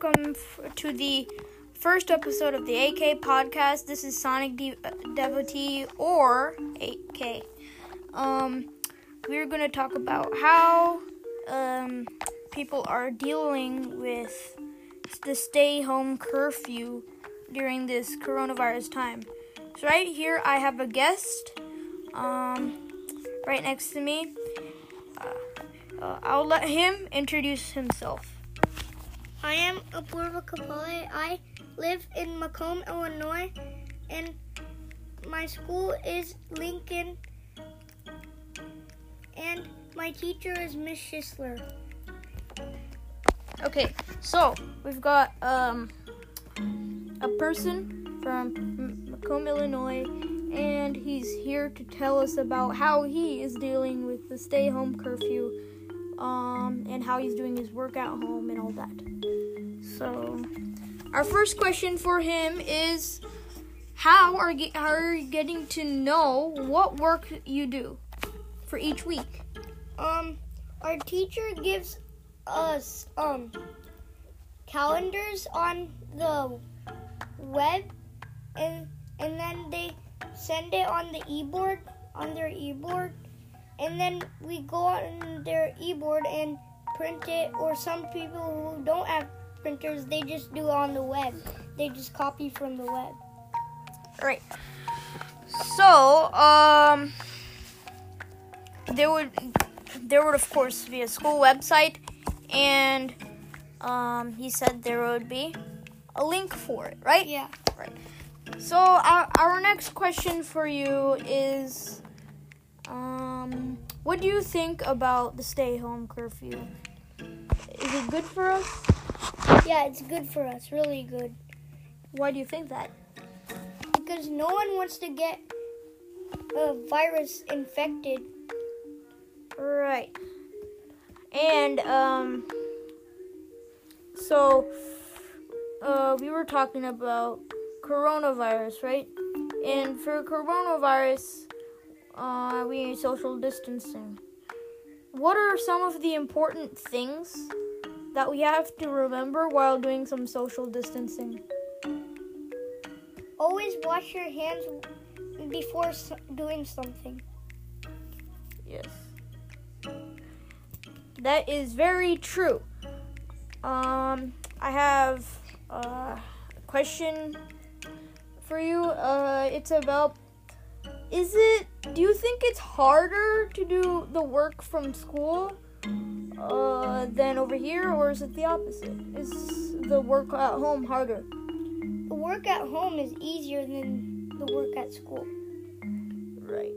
welcome f- to the first episode of the AK podcast. This is Sonic De- Devotee or AK. Um, we're going to talk about how um, people are dealing with the stay home curfew during this coronavirus time. So, right here, I have a guest um, right next to me. Uh, uh, I'll let him introduce himself. I am Apurva Kapale. I live in Macomb, Illinois, and my school is Lincoln, and my teacher is Miss Schisler. Okay, so we've got um, a person from Macomb, Illinois, and he's here to tell us about how he is dealing with the stay home curfew um, and how he's doing his work at home and all that. So, our first question for him is how are, ge- how are you getting to know what work you do for each week? Um, our teacher gives us um calendars on the web, and and then they send it on the e-board on their e-board, and then we go on their e-board and print it. Or some people who don't have printers, they just do it on the web. They just copy from the web. Right. So, um, there would there would of course be a school website, and um, he said there would be a link for it, right? Yeah. Right. So our our next question for you is, um, what do you think about the stay home curfew? Is it good for us? Yeah, it's good for us. Really good. Why do you think that? because no one wants to get a virus infected. Right. And um so uh we were talking about coronavirus, right? And for coronavirus, uh we social distancing. What are some of the important things that we have to remember while doing some social distancing? Always wash your hands before doing something. Yes. That is very true. Um, I have uh, a question for you. Uh, it's about is it do you think it's harder to do the work from school uh, than over here or is it the opposite? Is the work at home harder? The work at home is easier than the work at school. Right.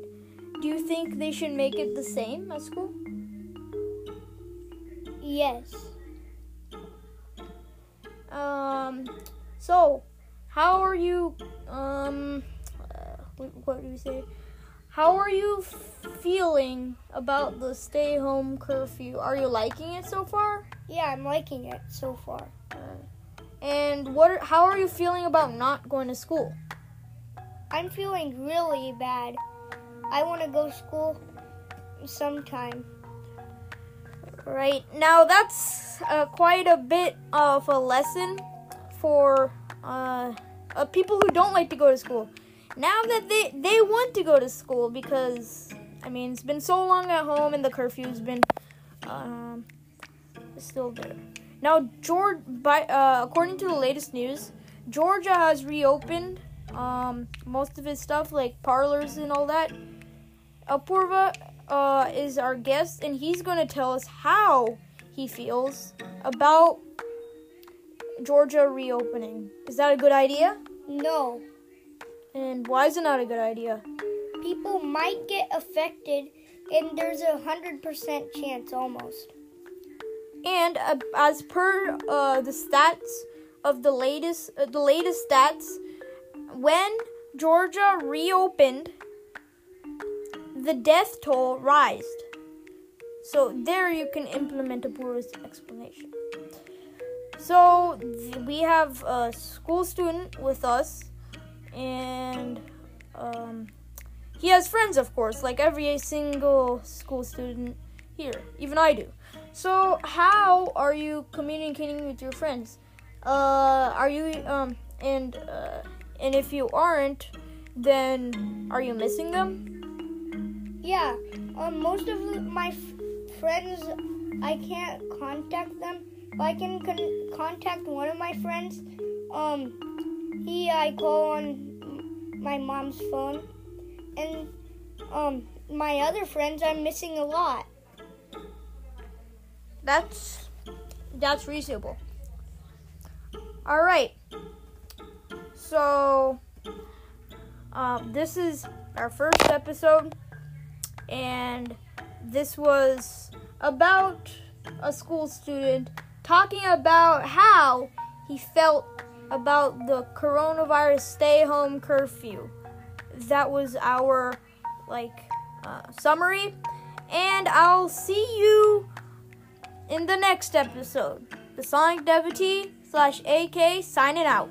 Do you think they should make it the same at school? Yes. Um, so, how are you, um, what do you say? How are you feeling about the stay home curfew? Are you liking it so far? Yeah, I'm liking it so far. And what, are, how are you feeling about not going to school? I'm feeling really bad. I want to go to school sometime. Right now, that's uh, quite a bit of a lesson for uh, uh, people who don't like to go to school. Now that they they want to go to school because I mean it's been so long at home and the curfew's been um, still there. Now, George, by uh, according to the latest news, Georgia has reopened um, most of his stuff like parlors and all that. Apurva uh, is our guest, and he's to tell us how he feels about Georgia reopening. Is that a good idea? No, And why is it not a good idea? people might get affected, and there's a hundred percent chance almost. And uh, as per uh, the stats of the latest, uh, the latest stats, when Georgia reopened, the death toll rised. So there you can implement Apurva's explanation. So th- we have a school student with us, and um, he has friends, of course, like every single school student here. Even I do. So how are you communicating with your friends? Uh, are you um and uh, and if you aren't, then are you missing them? Yeah. Um, most of my f- friends, I can't contact them, but I can con- contact one of my friends. Um, he I call on my mom's phone, and um, my other friends I'm missing a lot. That's that's reasonable. All right. So, um, this is our first episode, and this was about a school student talking about how he felt about the coronavirus stay home curfew. That was our like uh, summary, and I'll see you in the next episode. The Sonic Devotee slash AK signing out.